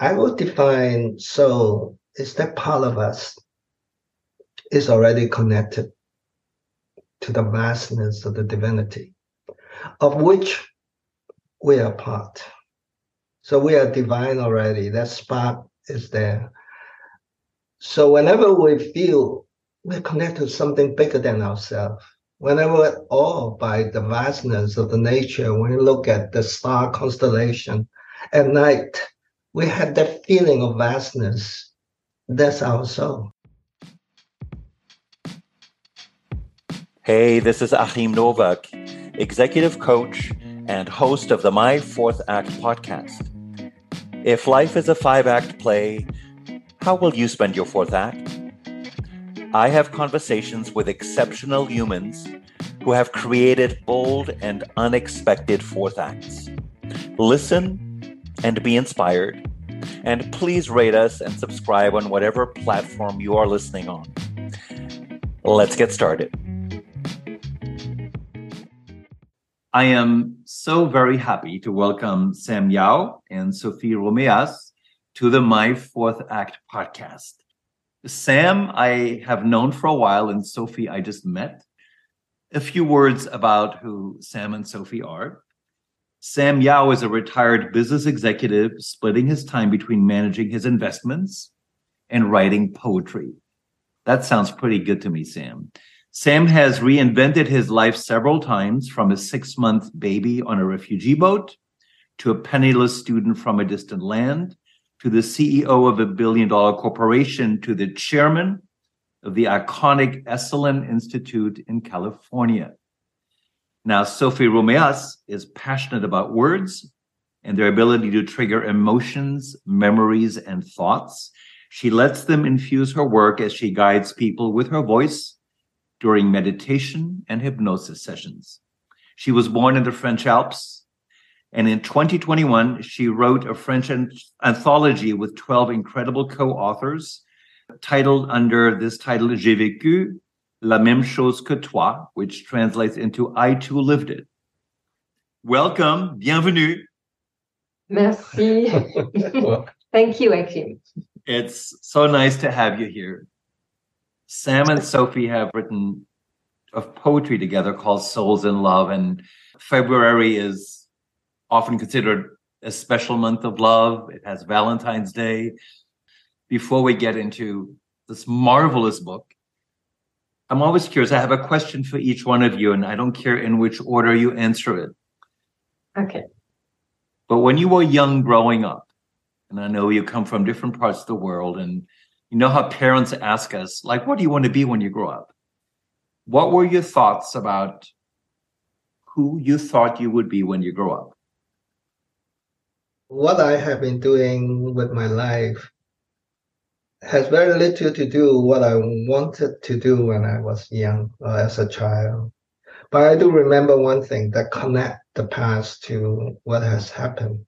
I would define soul is that part of us is already connected to the vastness of the divinity, of which we are part. So we are divine already. That spark is there. So whenever we feel we're connected to something bigger than ourselves, whenever we're awed by the vastness of the nature, when you look at the star constellation at night, we have that feeling of vastness. That's our soul. Hey, this is Achim Nowak, executive coach and host of the My Fourth Act podcast. If life is a five act play, how will you spend your fourth act? I have conversations with exceptional humans who have created bold and unexpected fourth acts. Listen and be inspired. And please rate us and subscribe on whatever platform you are listening on. Let's get started. I am so very happy to welcome Sam Yau and Sophie Romeas to the My Fourth Act podcast. Sam, I have known for a while, and Sophie, I just met. A few words about who Sam and Sophie are. Sam Yau is a retired business executive, splitting his time between managing his investments and writing poetry. That sounds pretty good to me, Sam. Sam has reinvented his life several times from a six month baby on a refugee boat to a penniless student from a distant land to the CEO of a billion dollar corporation to the chairman of the iconic Esalen Institute in California. Now, Sophie Romeas is passionate about words and their ability to trigger emotions, memories, and thoughts. She lets them infuse her work as she guides people with her voice during meditation and hypnosis sessions. She was born in the French Alps, and in 2021, she wrote a French anthology with 12 incredible co authors, titled under this title, J'ai vécu la même chose que toi, which translates into I too lived it. Welcome, bienvenue. Merci. Thank you, Achim. It's so nice to have you here. Sam and Sophie have written a poetry together called Souls in Love, and February is often considered a special month of love. It has Valentine's Day. Before we get into this marvelous book, I'm always curious. I have a question for each one of you, and I don't care in which order you answer it. Okay. But when you were young growing up, and I know you come from different parts of the world, and you know how parents ask us, like, what do you want to be when you grow up? What were your thoughts about who you thought you would be when you grow up? What I have been doing with my life has very little to do what I wanted to do when I was young or as a child. But I do remember one thing that connect the past to what has happened.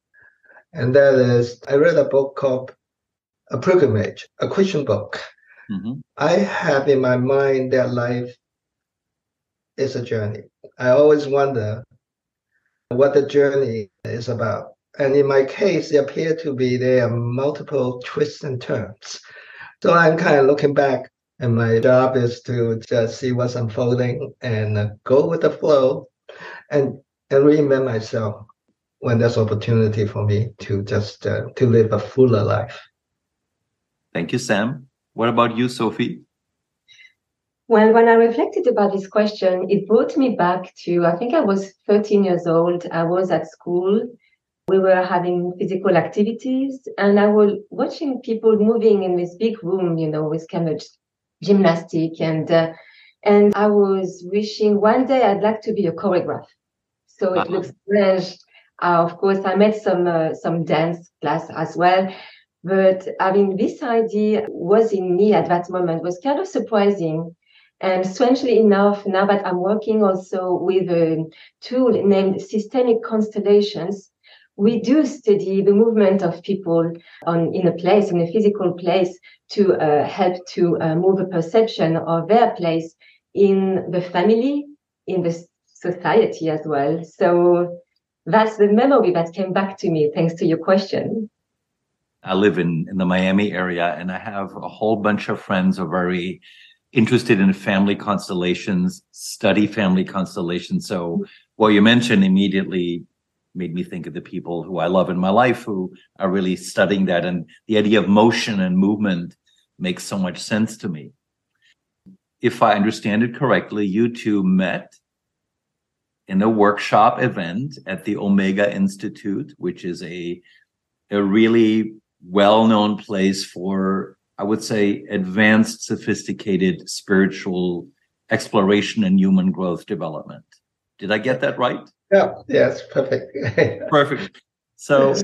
And that is I read a book called a pilgrimage, a Christian book. Mm-hmm. I have in my mind that life is a journey. I always wonder what the journey is about. And in my case, it appeared to be there are multiple twists and turns. So I'm kind of looking back, and my job is to just see what's unfolding and go with the flow and and reinvent myself when there's opportunity for me to just uh, to live a fuller life. Thank you, Sam. What about you, Sophie? Well, when I reflected about this question, it brought me back to I think I was 13 years old. I was at school. We were having physical activities, and I was watching people moving in this big room, you know, with kind of gymnastic, and uh, and I was wishing one day I'd like to be a choreographer. So it uh-huh. looks strange. Uh, of course, I met some uh, some dance class as well, but I mean, this idea was in me at that moment, was kind of surprising. And strangely enough, now that I'm working also with a tool named Systemic Constellations, we do study the movement of people on in a place, in a physical place, to uh, help to uh, move a perception of their place in the family, in the society as well. So that's the memory that came back to me thanks to your question. I live in, in the Miami area and I have a whole bunch of friends who are very interested in family constellations, study family constellations. So what you mentioned immediately made me think of the people who I love in my life who are really studying that. And the idea of motion and movement makes so much sense to me. If I understand it correctly, you two met in a workshop event at the Omega Institute, which is a, a really well known place for, I would say, advanced, sophisticated spiritual exploration and human growth development. Did I get that right? Yeah, yes, perfect. perfect. So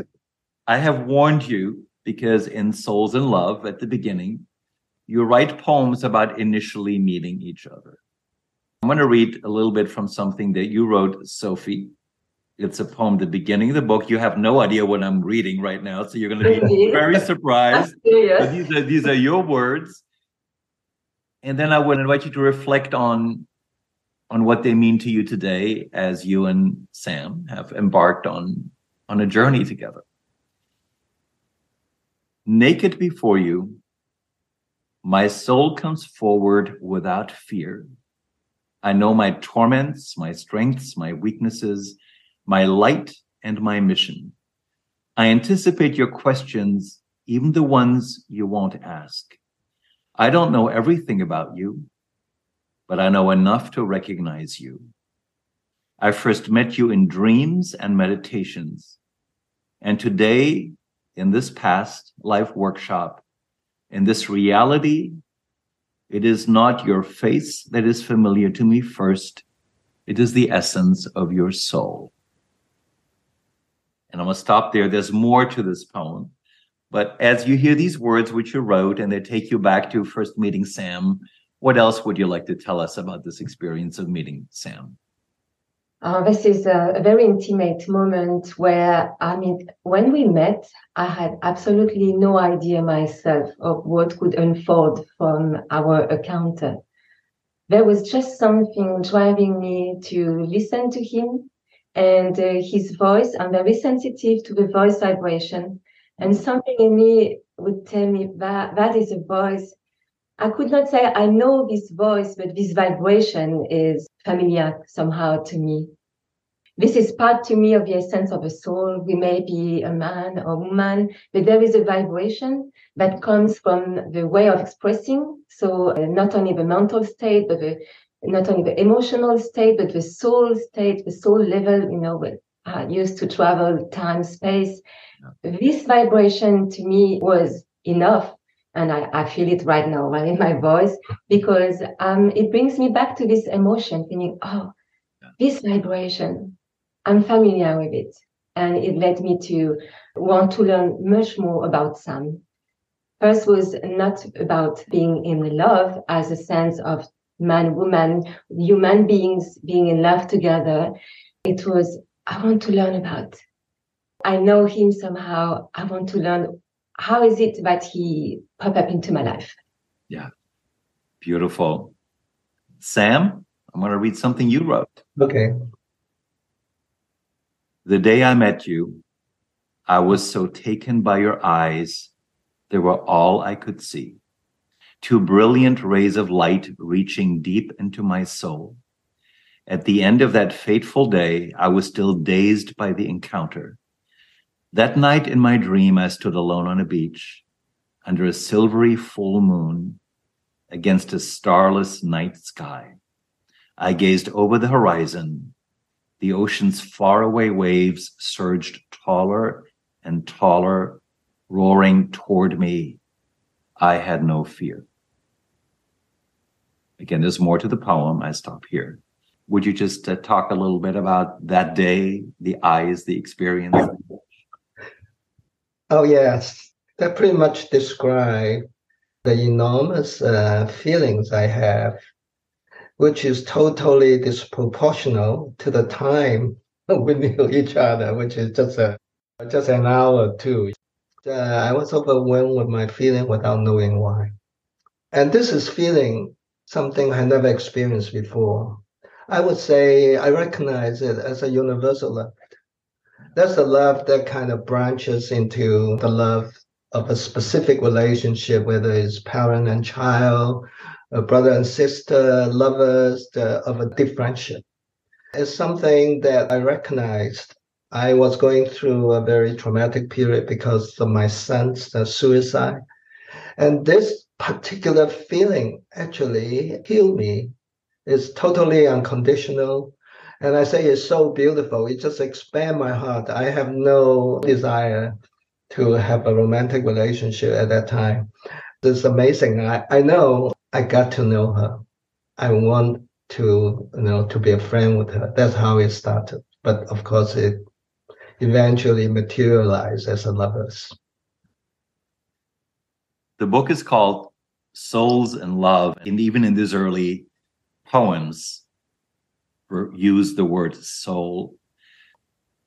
I have warned you because in Souls in Love at the beginning, you write poems about initially meeting each other. I'm going to read a little bit from something that you wrote, Sophie. It's a poem, the beginning of the book. You have no idea what I'm reading right now, so you're going to be very surprised. These are these are your words, and then I would invite you to reflect on on what they mean to you today as you and Sam have embarked on on a journey together. Naked before you, my soul comes forward without fear. I know my torments, my strengths, my weaknesses my light and my mission. I anticipate your questions, even the ones you won't ask. I don't know everything about you, but I know enough to recognize you. I first met you in dreams and meditations. And today, in this past life workshop, in this reality, it is not your face that is familiar to me first. It is the essence of your soul. And I'm going to stop there. There's more to this poem. But as you hear these words which you wrote and they take you back to first meeting Sam, what else would you like to tell us about this experience of meeting Sam? Uh, this is a, a, very intimate moment where, I mean, when we met, I had absolutely no idea myself of what could unfold from our encounter. There was just something driving me to listen to him and uh, his voice, I'm very sensitive to the voice vibration. And something in me would tell me that that is a voice. I could not say I know this voice, but this vibration is familiar somehow to me. This is part to me of the essence of a soul. We may be a man or woman, but there is a vibration that comes from the way of expressing. So uh, not only the mental state, but the not only the emotional state, but the soul state, the soul level, you know, with, uh, used to travel time, space. This vibration to me was enough. And I, I feel it right now, right in my voice, because um, it brings me back to this emotion, thinking, oh, this vibration, I'm familiar with it. And it led me to want to learn much more about Sam. First was not about being in love as a sense of man, woman, human beings being in love together. It was, I want to learn about. I know him somehow. I want to learn how is it that he pop up into my life. Yeah. Beautiful. Sam, I'm going to read something you wrote. Okay. The day I met you, I was so taken by your eyes, they were all I could see two brilliant rays of light reaching deep into my soul. At the end of that fateful day, I was still dazed by the encounter. That night in my dream, I stood alone on a beach under a silvery full moon against a starless night sky. I gazed over the horizon. The ocean's faraway waves surged taller and taller, roaring toward me. I had no fear. Again, there's more to the poem. I stop here. Would you just uh, talk a little bit about that day, the eyes, the experience? Oh, yes. That pretty much describes the enormous uh, feelings I have, which is totally disproportional to the time we knew each other, which is just a just an hour or two. Uh, I was overwhelmed with my feeling without knowing why. And this is feeling something I never experienced before. I would say I recognize it as a universal love. That's a love that kind of branches into the love of a specific relationship, whether it's parent and child, brother and sister, lovers, the, of a deep friendship. It's something that I recognized. I was going through a very traumatic period because of my son's uh, suicide. And this particular feeling actually healed me. It's totally unconditional. And I say it's so beautiful. It just expands my heart. I have no desire to have a romantic relationship at that time. It's amazing. I, I know I got to know her. I want to, you know, to be a friend with her. That's how it started. But of course, it eventually materialized as a lovers. The book is called Souls in Love, and even in these early poems, use the word soul.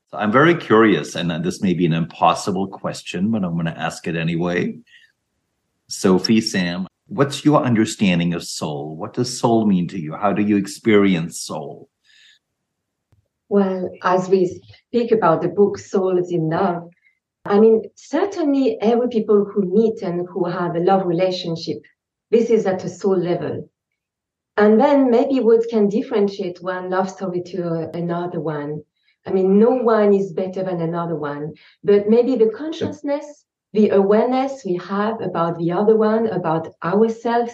So I'm very curious, and uh, this may be an impossible question, but I'm going to ask it anyway. Sophie, Sam, what's your understanding of soul? What does soul mean to you? How do you experience soul? Well, as we speak about the book Souls in Love, I mean, certainly every people who meet and who have a love relationship, this is at a soul level. And then maybe what can differentiate one love story to another one. I mean, no one is better than another one, but maybe the consciousness the awareness we have about the other one, about ourselves,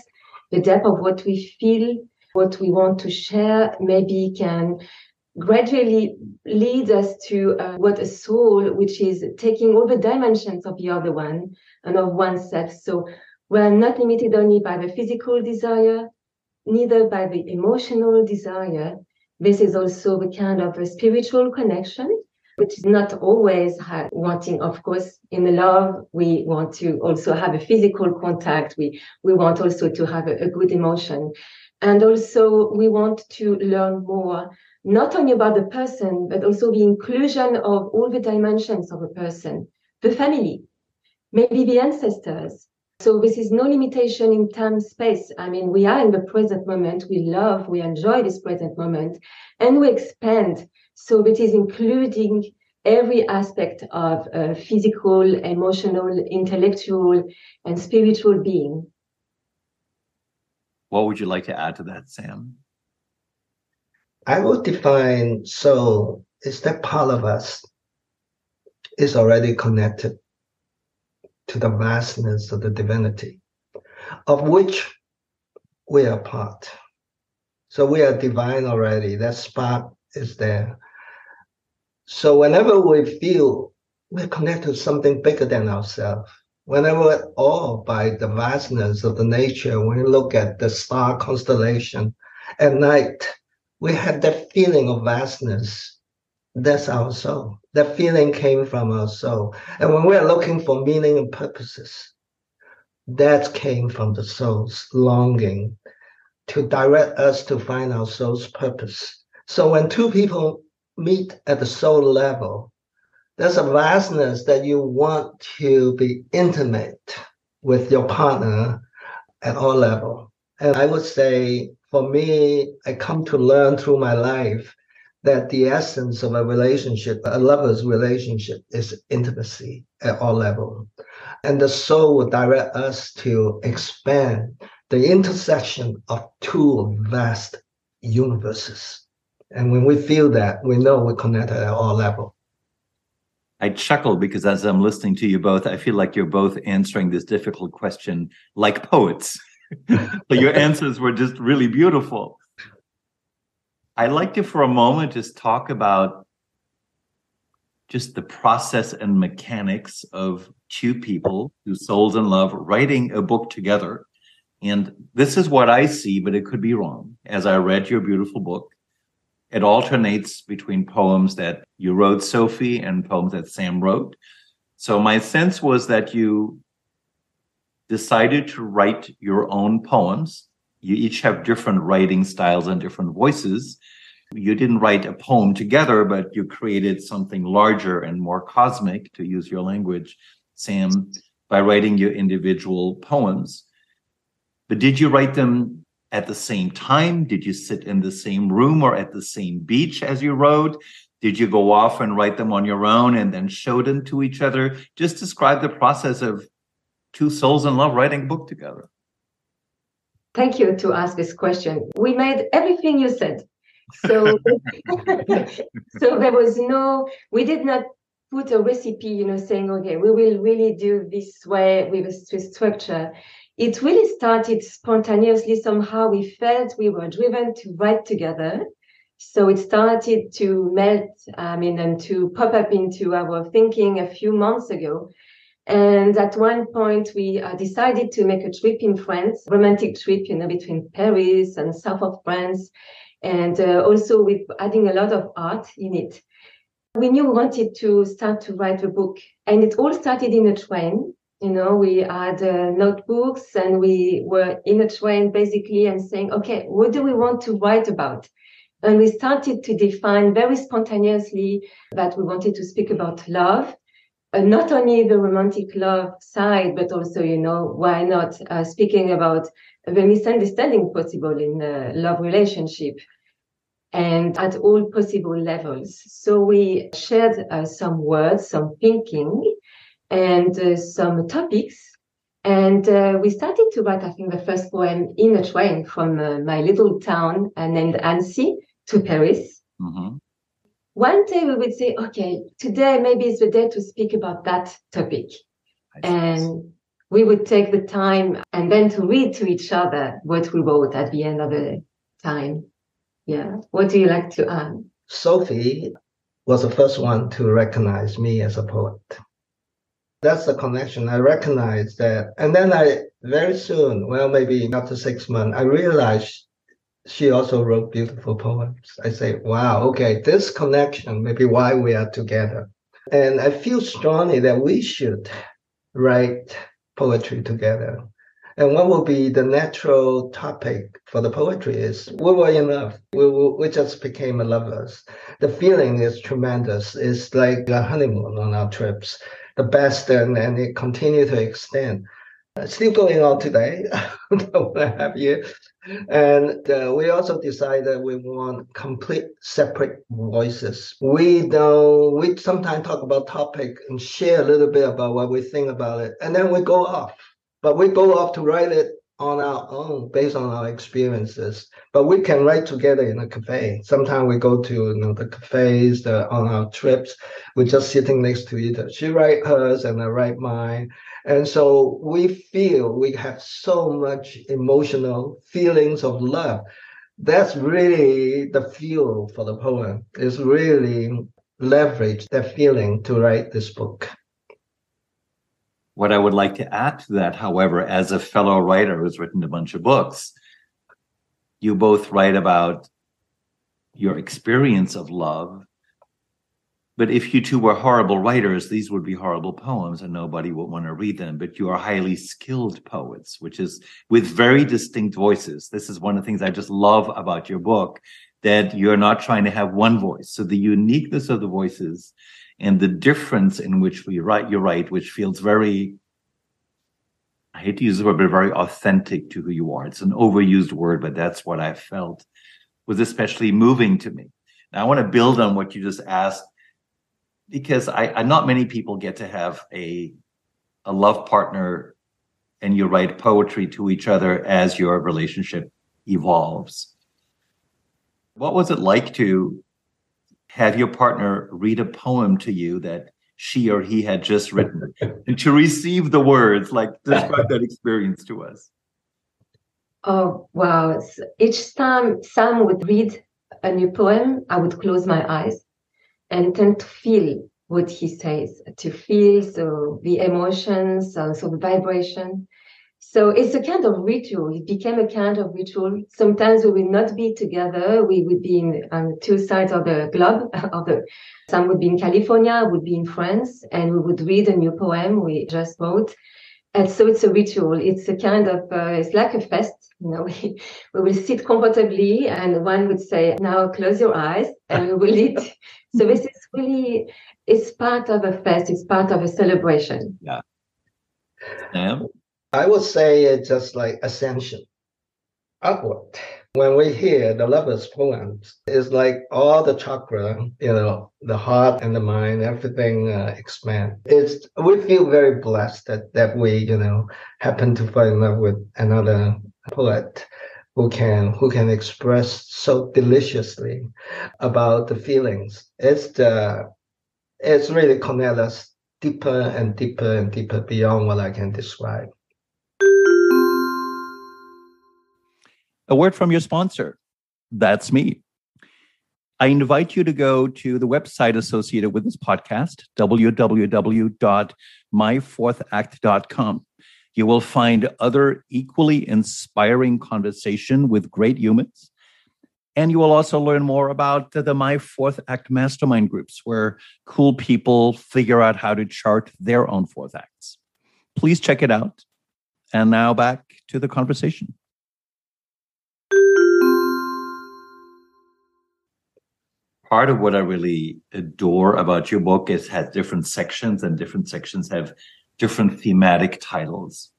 the depth of what we feel, what we want to share, maybe can gradually lead us to uh, what a soul, which is taking all the dimensions of the other one and of oneself. So we're not limited only by the physical desire, neither by the emotional desire. This is also the kind of a spiritual connection which is not always wanting, of course, in the love, we want to also have a physical contact. We, we want also to have a, a good emotion. And also we want to learn more, not only about the person, but also the inclusion of all the dimensions of a person, the family, maybe the ancestors, so this is no limitation in time space. I mean, we are in the present moment. We love, we enjoy this present moment, and we expand so it is including every aspect of a physical, emotional, intellectual, and spiritual being. What would you like to add to that, Sam? I would define soul is that part of us is already connected to the vastness of the divinity, of which we are part. So we are divine already. That spark is there. So whenever we feel we're connected to something bigger than ourselves, whenever we're awed by the vastness of the nature, when you look at the star constellation at night, we have that feeling of vastness. That's our soul. That feeling came from our soul. And when we're looking for meaning and purposes, that came from the soul's longing to direct us to find our soul's purpose. So when two people meet at the soul level, there's a vastness that you want to be intimate with your partner at all level. And I would say for me, I come to learn through my life that the essence of a relationship, a lover's relationship, is intimacy at all level. And the soul will direct us to expand the intersection of two vast universes. And when we feel that, we know we're connected at all level. I chuckle because as I'm listening to you both, I feel like you're both answering this difficult question like poets. but your answers were just really beautiful. I'd like to, for a moment, just talk about just the process and mechanics of two people whose souls in love writing a book together. And this is what I see, but it could be wrong. As I read your beautiful book, it alternates between poems that you wrote, Sophie, and poems that Sam wrote. So my sense was that you decided to write your own poems. You each have different writing styles and different voices. You didn't write a poem together, but you created something larger and more cosmic, to use your language, Sam, by writing your individual poems. But did you write them at the same time? Did you sit in the same room or at the same beach as you wrote? Did you go off and write them on your own and then show them to each other? Just describe the process of two souls in love writing a book together? Thank you to ask this question. We made everything you said. So, so there was no, we did not put a recipe, you know, saying, okay, we will really do this way with a structure. It really started spontaneously. Somehow we felt we were driven to write together. So it started to melt, I mean, and to pop up into our thinking a few months ago. And at one point, we uh, decided to make a trip in France, romantic trip, you know, between Paris and south of France, and uh, also with adding a lot of art in it. We knew we wanted to start to write a book, and it all started in a train. You know, we had uh, notebooks, and we were in a train basically, and saying, okay, what do we want to write about? And we started to define very spontaneously that we wanted to speak about love not only the romantic love side, but also, you know, why not uh, speaking about the misunderstanding possible in a love relationship and at all possible levels. So we shared uh, some words, some thinking, and uh, some topics. And uh, we started to write, I think, the first poem in a train from uh, my little town named Annecy to Paris. Mm-hmm one day we would say, okay, today maybe is the day to speak about that topic. And we would take the time and then to read to each other what we wrote at the end of the time. Yeah. What do you like to add? Sophie was the first one to recognize me as a poet. That's the connection. I recognized that. And then I very soon, well, maybe after six months, I realized she also wrote beautiful poems. I say, wow, okay, this connection may be why we are together. And I feel strongly that we should write poetry together. And what will be the natural topic for the poetry is we were in love. We, we just became lovers. The feeling is tremendous. It's like a honeymoon on our trips, the best, and, and it continued to extend. Still going on today, one and a half year. And uh, we also decided that we want complete separate voices. We don't, we sometimes talk about topic and share a little bit about what we think about it. And then we go off, but we go off to write it on our own based on our experiences. But we can write together in a cafe. Sometimes we go to you know the cafes the, on our trips. We're just sitting next to each other. She write hers and I write mine. And so we feel we have so much emotional feelings of love. That's really the fuel for the poem. Is really leverage that feeling to write this book. What I would like to add to that, however, as a fellow writer who's written a bunch of books, you both write about your experience of love. But if you two were horrible writers, these would be horrible poems and nobody would want to read them. But you are highly skilled poets, which is with very distinct voices. This is one of the things I just love about your book that you're not trying to have one voice. So the uniqueness of the voices and the difference in which we write, you write, which feels very, I hate to use the word, but very authentic to who you are. It's an overused word, but that's what I felt was especially moving to me. Now I want to build on what you just asked because I, I not many people get to have a a love partner and you write poetry to each other as your relationship evolves. What was it like to have your partner read a poem to you that she or he had just written and to receive the words like describe that experience to us? Oh wow. Each time sam would read a new poem i would close my eyes and tend to feel what he says to feel so the emotions so, so the vibration so it's a kind of ritual. It became a kind of ritual. Sometimes we will not be together. We would be in on two sides of the globe. Of the, Sam would be in California, would be in France, and we would read a new poem we just wrote. And so it's a ritual. It's a kind of, uh, it's like a fest. You know, we, we will sit comfortably and one would say, now close your eyes and we will eat. so this is really, it's part of a fest. It's part of a celebration. Yeah. Sam? I would say it's just like ascension upward. when we hear the lovers poems, it's like all the chakra, you know, the heart and the mind, everything uh, expand. It's we feel very blessed that that we, you know, happen to fall in love with another poet who can who can express so deliciously about the feelings. It's the it's really connect us deeper and deeper and deeper beyond what I can describe. A word from your sponsor. That's me. I invite you to go to the website associated with this podcast, www.myfourthact.com. You will find other equally inspiring conversation with great humans. And you will also learn more about the My Fourth Act mastermind groups, where cool people figure out how to chart their own fourth acts. Please check it out. And now back to the conversation. Part of what I really adore about your book is has different sections and different sections have different thematic titles.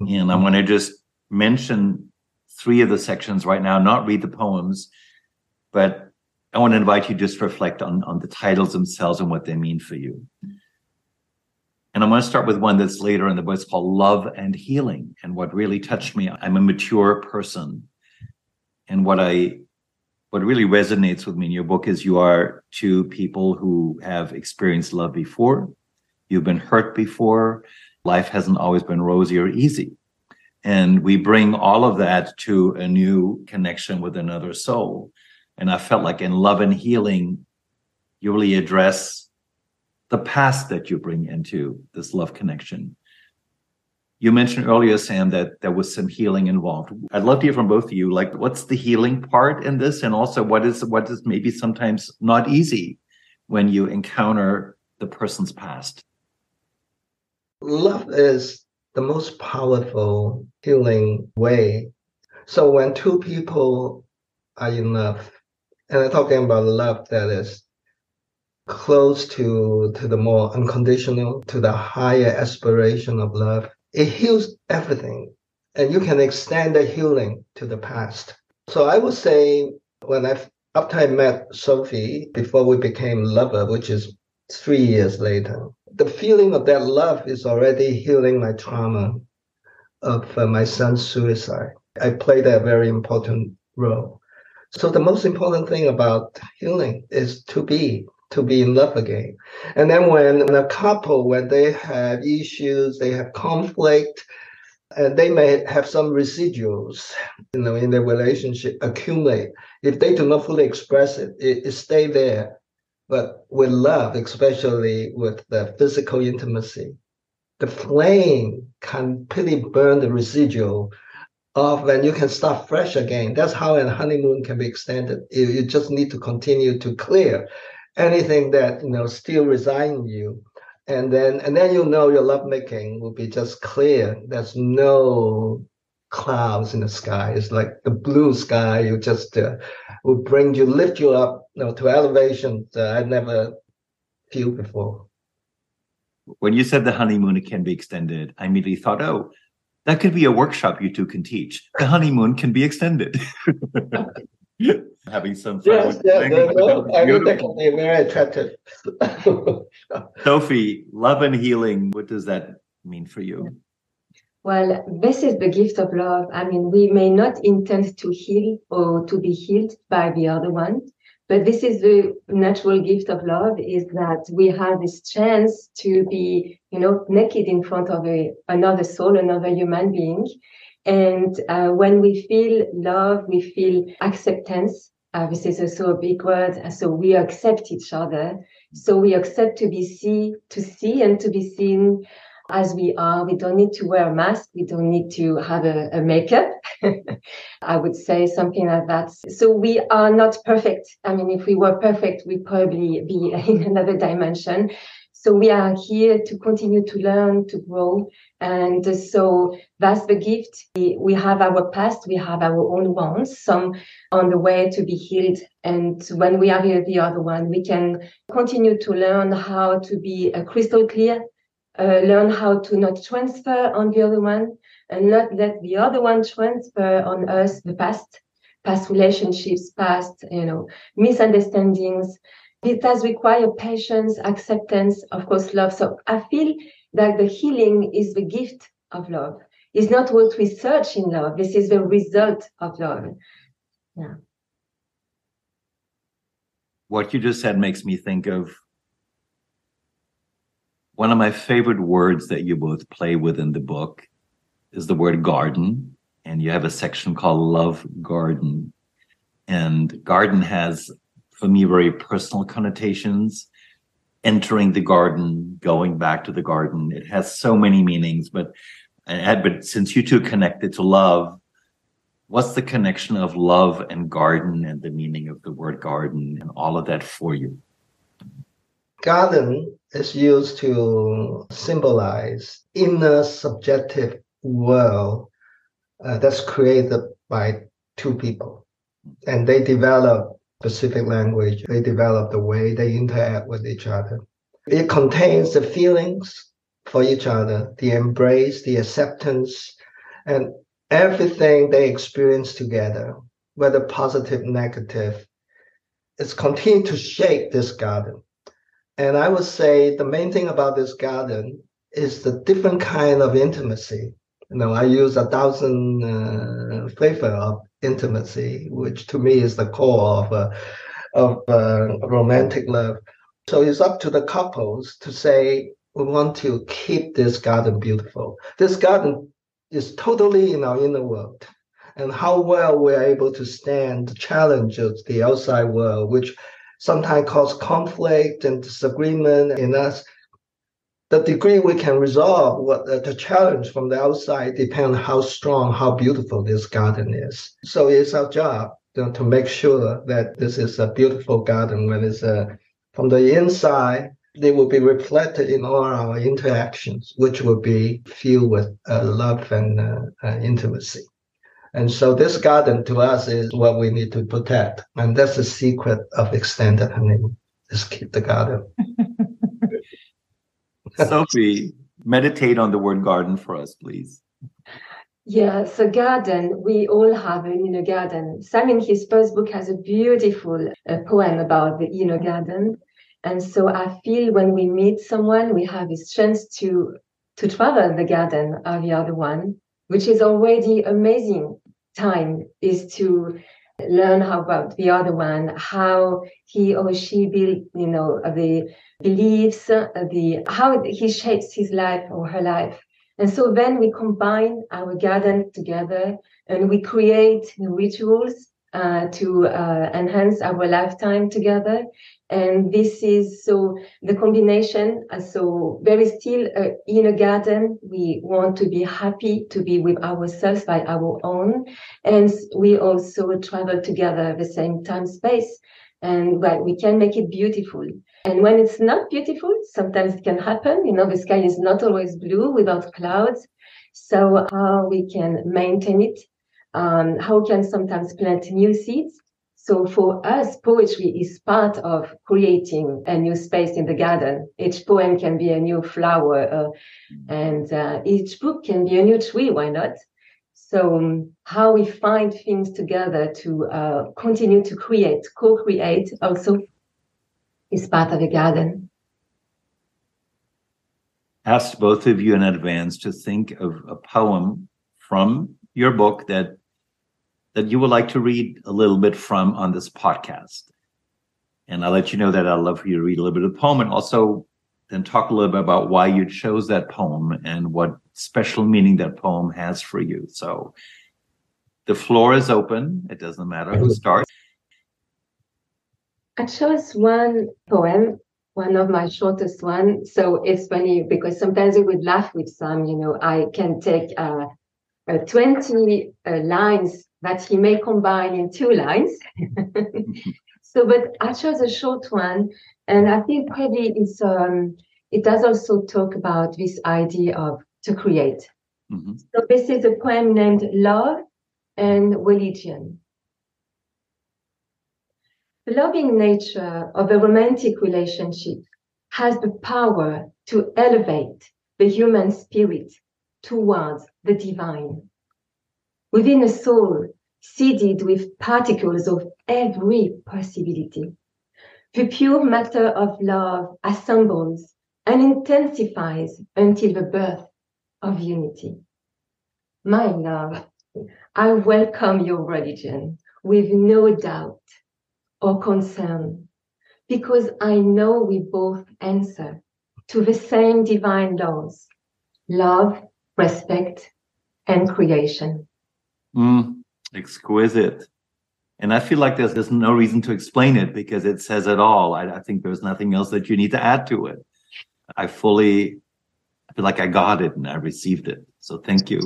Mm-hmm. And I want to just mention three of the sections right now, not read the poems, but I want to invite you to just reflect on, on the titles themselves and what they mean for you. And I'm going to start with one that's later in the book. It's called Love and Healing. And what really touched me, I'm a mature person. And what I what really resonates with me in your book is you are two people who have experienced love before. You've been hurt before. Life hasn't always been rosy or easy. And we bring all of that to a new connection with another soul. And I felt like in love and healing, you really address the past that you bring into this love connection. You mentioned earlier, Sam, that there was some healing involved. I'd love to hear from both of you. Like, what's the healing part in this, and also what is what is maybe sometimes not easy when you encounter the person's past. Love is the most powerful healing way. So when two people are in love, and I'm talking about love that is close to to the more unconditional, to the higher aspiration of love it heals everything and you can extend the healing to the past. So I would say when I after I met Sophie before we became lover, which is three years later, the feeling of that love is already healing my trauma of uh, my son's suicide. I played a very important role. So the most important thing about healing is to be to be in love again. And then when, a couple, when they have issues, they have conflict, and they may have some residuals, you know, in their relationship accumulate. If they do not fully express it, it, it stay there. But with love, especially with the physical intimacy, the flame can pretty burn the residual off and you can start fresh again. That's how a honeymoon can be extended. You, you just need to continue to clear anything that you know still reside in you. And then and then you know your lovemaking will be just clear. There's no clouds in the sky. It's like the blue sky. You just uh, will bring you lift you up you know to elevation that i never feel before. When you said the honeymoon can be extended i immediately thought oh that could be a workshop you two can teach. The honeymoon can be extended having some fun. Yes, yeah, no, I mean, definitely very attractive. Sophie, love and healing, what does that mean for you? Well, this is the gift of love. I mean, we may not intend to heal or to be healed by the other one, but this is the natural gift of love is that we have this chance to be, you know, naked in front of a, another soul, another human being, and uh, when we feel love, we feel acceptance. Uh, this is also a big word. So we accept each other. So we accept to be see, to see and to be seen as we are. We don't need to wear a mask. We don't need to have a, a makeup. I would say something like that. So we are not perfect. I mean, if we were perfect, we'd probably be in another dimension. So we are here to continue to learn, to grow. And so that's the gift. We have our past, we have our own wounds, some on the way to be healed. And when we are here, the other one, we can continue to learn how to be uh, crystal clear, uh, learn how to not transfer on the other one and not let the other one transfer on us the past past relationships, past, you know, misunderstandings. It does require patience, acceptance, of course, love. So I feel that the healing is the gift of love. It's not what we search in love. This is the result of love. Yeah. What you just said makes me think of one of my favorite words that you both play with in the book is the word garden. And you have a section called Love Garden. And garden has, for me, very personal connotations. Entering the garden, going back to the garden. It has so many meanings, but but since you two connected to love, what's the connection of love and garden and the meaning of the word garden and all of that for you? Garden is used to symbolize inner subjective world uh, that's created by two people. And they develop specific language, they develop the way they interact with each other. It contains the feelings for each other, the embrace, the acceptance, and everything they experience together, whether positive, negative, it's continued to shape this garden. And I would say the main thing about this garden is the different kind of intimacy. You know, I use a thousand uh, flavor of intimacy, which to me is the core of uh, of uh, romantic love. So it's up to the couples to say we want to keep this garden beautiful. This garden is totally in our inner world, and how well we're able to stand the challenges the outside world, which sometimes cause conflict and disagreement in us. The degree we can resolve what the, the challenge from the outside depends on how strong, how beautiful this garden is. So it's our job you know, to make sure that this is a beautiful garden when it's uh, from the inside they will be reflected in all our interactions, which will be filled with uh, love and uh, uh, intimacy. And so this garden to us is what we need to protect. And that's the secret of extended honeymoon, is keep the garden. Sophie, meditate on the word garden for us, please. Yeah, so garden, we all have an inner garden. Sam in his first book has a beautiful uh, poem about the inner garden. And so I feel when we meet someone, we have this chance to to travel the garden of the other one, which is already amazing time is to learn how about the other one, how he or she build, you know, the beliefs, the how he shapes his life or her life. And so then we combine our garden together and we create rituals uh, to uh, enhance our lifetime together and this is so the combination uh, so there is still uh, in a garden we want to be happy to be with ourselves by our own. And we also travel together at the same time space. And well, we can make it beautiful. And when it's not beautiful sometimes it can happen. You know the sky is not always blue without clouds. So how we can maintain it? Um, how can sometimes plant new seeds so for us, poetry is part of creating a new space in the garden. Each poem can be a new flower, uh, and uh, each book can be a new tree. Why not? So um, how we find things together to uh, continue to create, co-create, also is part of the garden. Asked both of you in advance to think of a poem from your book that that you would like to read a little bit from on this podcast. And I'll let you know that I'd love for you to read a little bit of the poem and also then talk a little bit about why you chose that poem and what special meaning that poem has for you. So the floor is open. It doesn't matter who starts. I chose one poem, one of my shortest one. So it's funny because sometimes I would laugh with Sam, you know, I can take uh, uh, 20 uh, lines that he may combine in two lines. so, but I chose a short one, and I think probably it's um, it does also talk about this idea of to create. Mm-hmm. So this is a poem named Love and Religion. The loving nature of a romantic relationship has the power to elevate the human spirit towards the divine. Within a soul, seeded with particles of every possibility. The pure matter of love assembles and intensifies until the birth of unity. My love, I welcome your religion with no doubt or concern because I know we both answer to the same divine laws love, respect, and creation. Mm, exquisite. And I feel like there's, there's no reason to explain it because it says it all. I, I think there's nothing else that you need to add to it. I fully I feel like I got it and I received it. So thank you.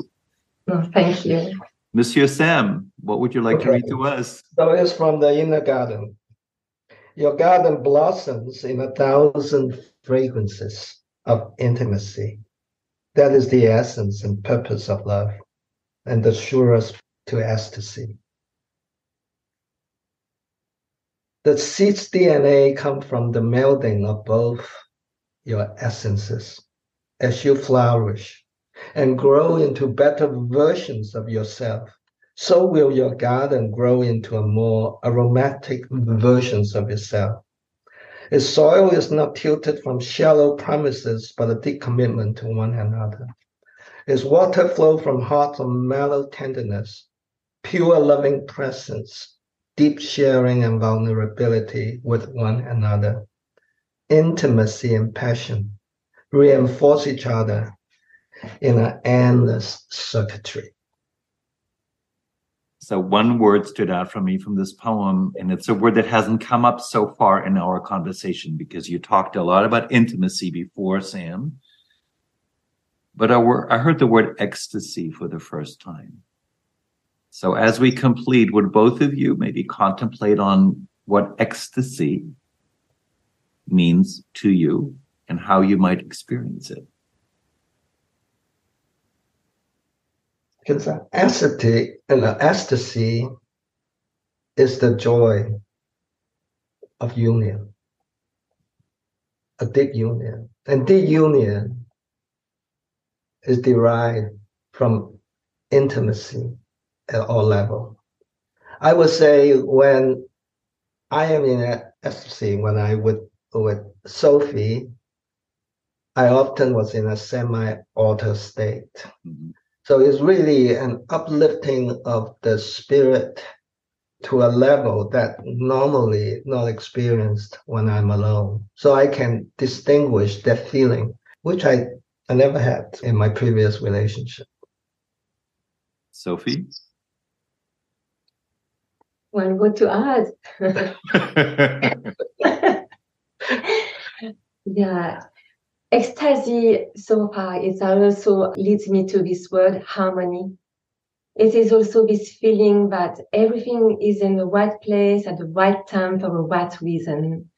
Oh, thank you. Monsieur Sam, what would you like Okay. to read to us? So it's from the inner garden. Your garden blossoms in a thousand fragrances of intimacy. That is the essence and purpose of love, and the surest to ecstasy. The seed's DNA come from the melding of both your essences as you flourish and grow into better versions of yourself so will your garden grow into a more aromatic versions of itself. Its soil is not tilted from shallow promises, but a deep commitment to one another. Its water flow from hearts of mellow tenderness, pure loving presence, deep sharing and vulnerability with one another. Intimacy and passion reinforce each other in an endless circuitry. So one word stood out for me from this poem, and it's a word that hasn't come up so far in our conversation because you talked a lot about intimacy before, Sam. But I, wor- I heard the word ecstasy for the first time. So as we complete, would both of you maybe contemplate on what ecstasy means to you and how you might experience it? Because ecstasy and ecstasy is the joy of union, a deep union. And deep union is derived from intimacy at all level. I would say when I am in ecstasy, when I would with Sophie, I often was in a semi-alter state. Mhm. So it's really an uplifting of the spirit to a level that normally not experienced when I'm alone. So I can distinguish that feeling, which I, I never had in my previous relationship. Sophie? Well, what to add? yeah. Ecstasy so far is also leads me to this word harmony. It is also this feeling that everything is in the right place at the right time for the right reason.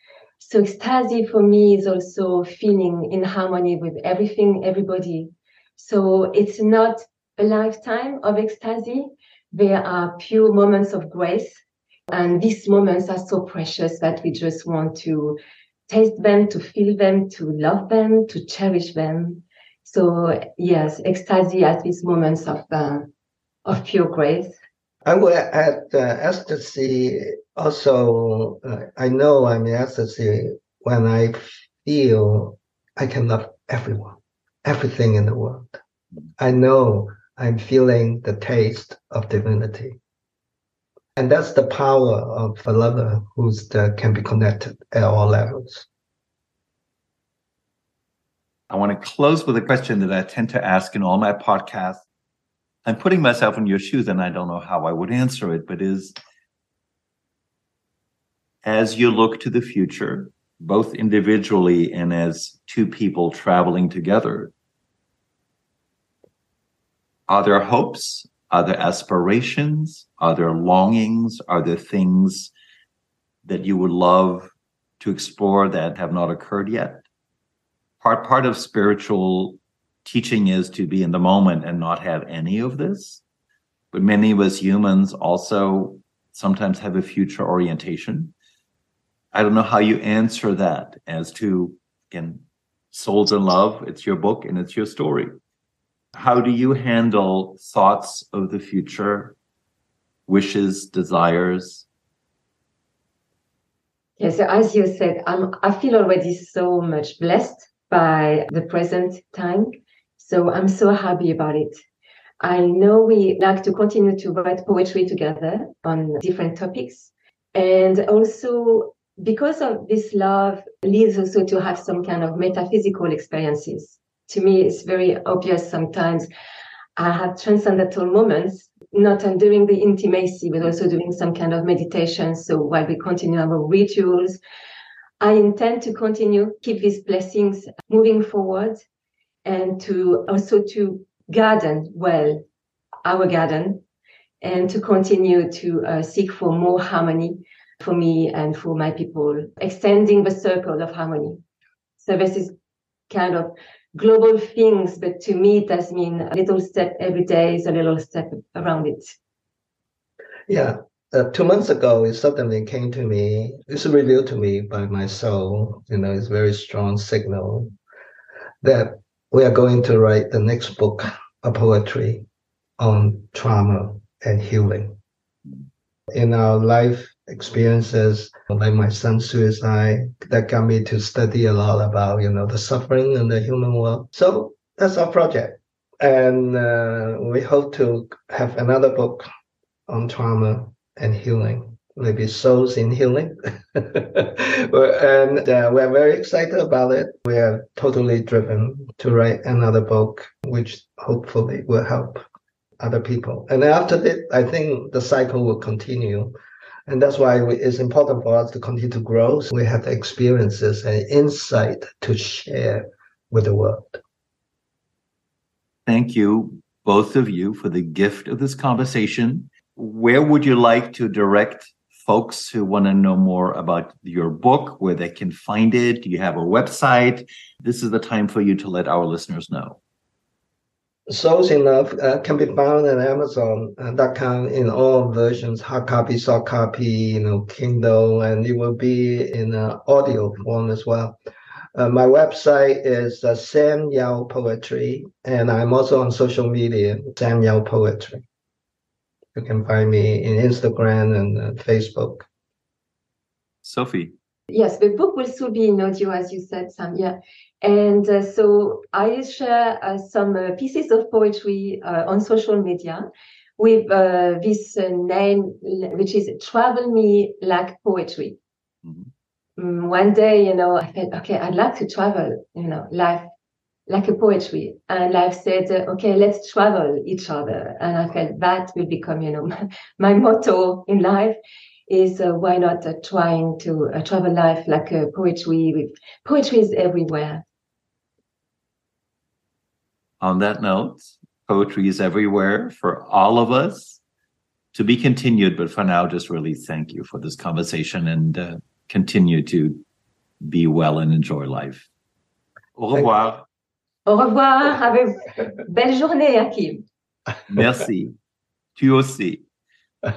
So ecstasy for me is also feeling in harmony with everything, everybody. So it's not a lifetime of ecstasy. There are pure moments of grace. And these moments are so precious that we just want to taste them, to feel them, to love them, to cherish them. So yes, ecstasy at these moments of uh, of pure grace. I would add uh, ecstasy also. Uh, I know I'm in ecstasy when I feel I can love everyone, everything in the world. I know I'm feeling the taste of divinity. And that's the power of a lover who's the, can be connected at all levels. I want to close with a question that I tend to ask in all my podcasts. I'm putting myself in your shoes and I don't know how I would answer it, but is as you look to the future, both individually and as two people traveling together, are there hopes? Are there aspirations? Are there longings? Are there things that you would love to explore that have not occurred yet? Part part of spiritual teaching is to be in the moment and not have any of this. But many of us humans also sometimes have a future orientation. I don't know how you answer that as to again, souls in love. It's your book and it's your story how do you handle thoughts of the future wishes, desires? Yeah, so as you said, I'm, I feel already so much blessed by the present time. So I'm so happy about it. I know we like to continue to write poetry together on different topics. And also, because of this love, leads also to have some kind of metaphysical experiences. To me, it's very obvious sometimes I have transcendental moments, not during the intimacy, but also doing some kind of meditation. So while we continue our rituals, I intend to continue keep these blessings moving forward and to also to garden well our garden and to continue to uh, seek for more harmony for me and for my people, extending the circle of harmony. So this is kind of global things, but to me it does mean a little step every day is a little step around it. Yeah. Uh, two months ago, it suddenly came to me. It's revealed to me by my soul. You know, it's a very strong signal that we are going to write the next book of poetry on trauma and healing. In our life experiences, like my son's suicide, that got me to study a lot about, you know, the suffering in the human world. So that's our project. And uh, we hope to have another book on trauma and healing, maybe souls in healing. and uh, we're very excited about it. We are totally driven to write another book, which hopefully will help other people. And after that, I think the cycle will continue. And that's why it's important for us to continue to grow. So we have experiences and insight to share with the world. Thank you, both of you, for the gift of this conversation. Where would you like to direct folks who want to know more about your book, where they can find it? Do you have a website? This is the time for you to let our listeners know. Souls in Love uh, can be found at Amazon.com in all versions, hard copy, soft copy, you know, Kindle, and it will be in uh, audio form as well. Uh, my website is uh, Sam Yau Poetry, and I'm also on social media, Sam Yau Poetry. You can find me in Instagram and uh, Facebook. Sophie. Yes, the book will still be in audio, as you said, Sam. Yeah. And uh, so I share uh, some uh, pieces of poetry uh, on social media with uh, this uh, name, which is Travel Me Like Poetry. Mm-hmm. Mm, one day, you know, I felt, okay, I'd like to travel, you know, life like a poetry. And life said, okay, let's travel each other. And I felt that will become, you know, my, my motto in life is uh, why not uh, trying to uh, travel life like a poetry with poetry is everywhere on that note, poetry is everywhere for all of us to be continued. But for now, just really thank you for this conversation and uh, continue to be well and enjoy life. Au revoir. Au revoir. Have a belle journée, Achim. Merci. tu aussi. all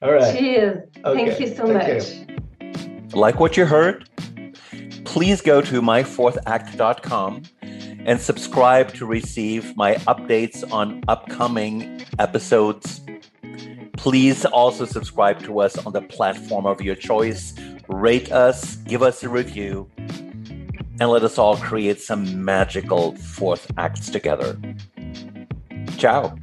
right. Cheers. Okay. Thank you so Thank much. You. Like what you heard? Please go to myfourthact.com and subscribe to receive my updates on upcoming episodes. Please also subscribe to us on the platform of your choice. Rate us, give us a review, and let us all create some magical fourth acts together. Ciao.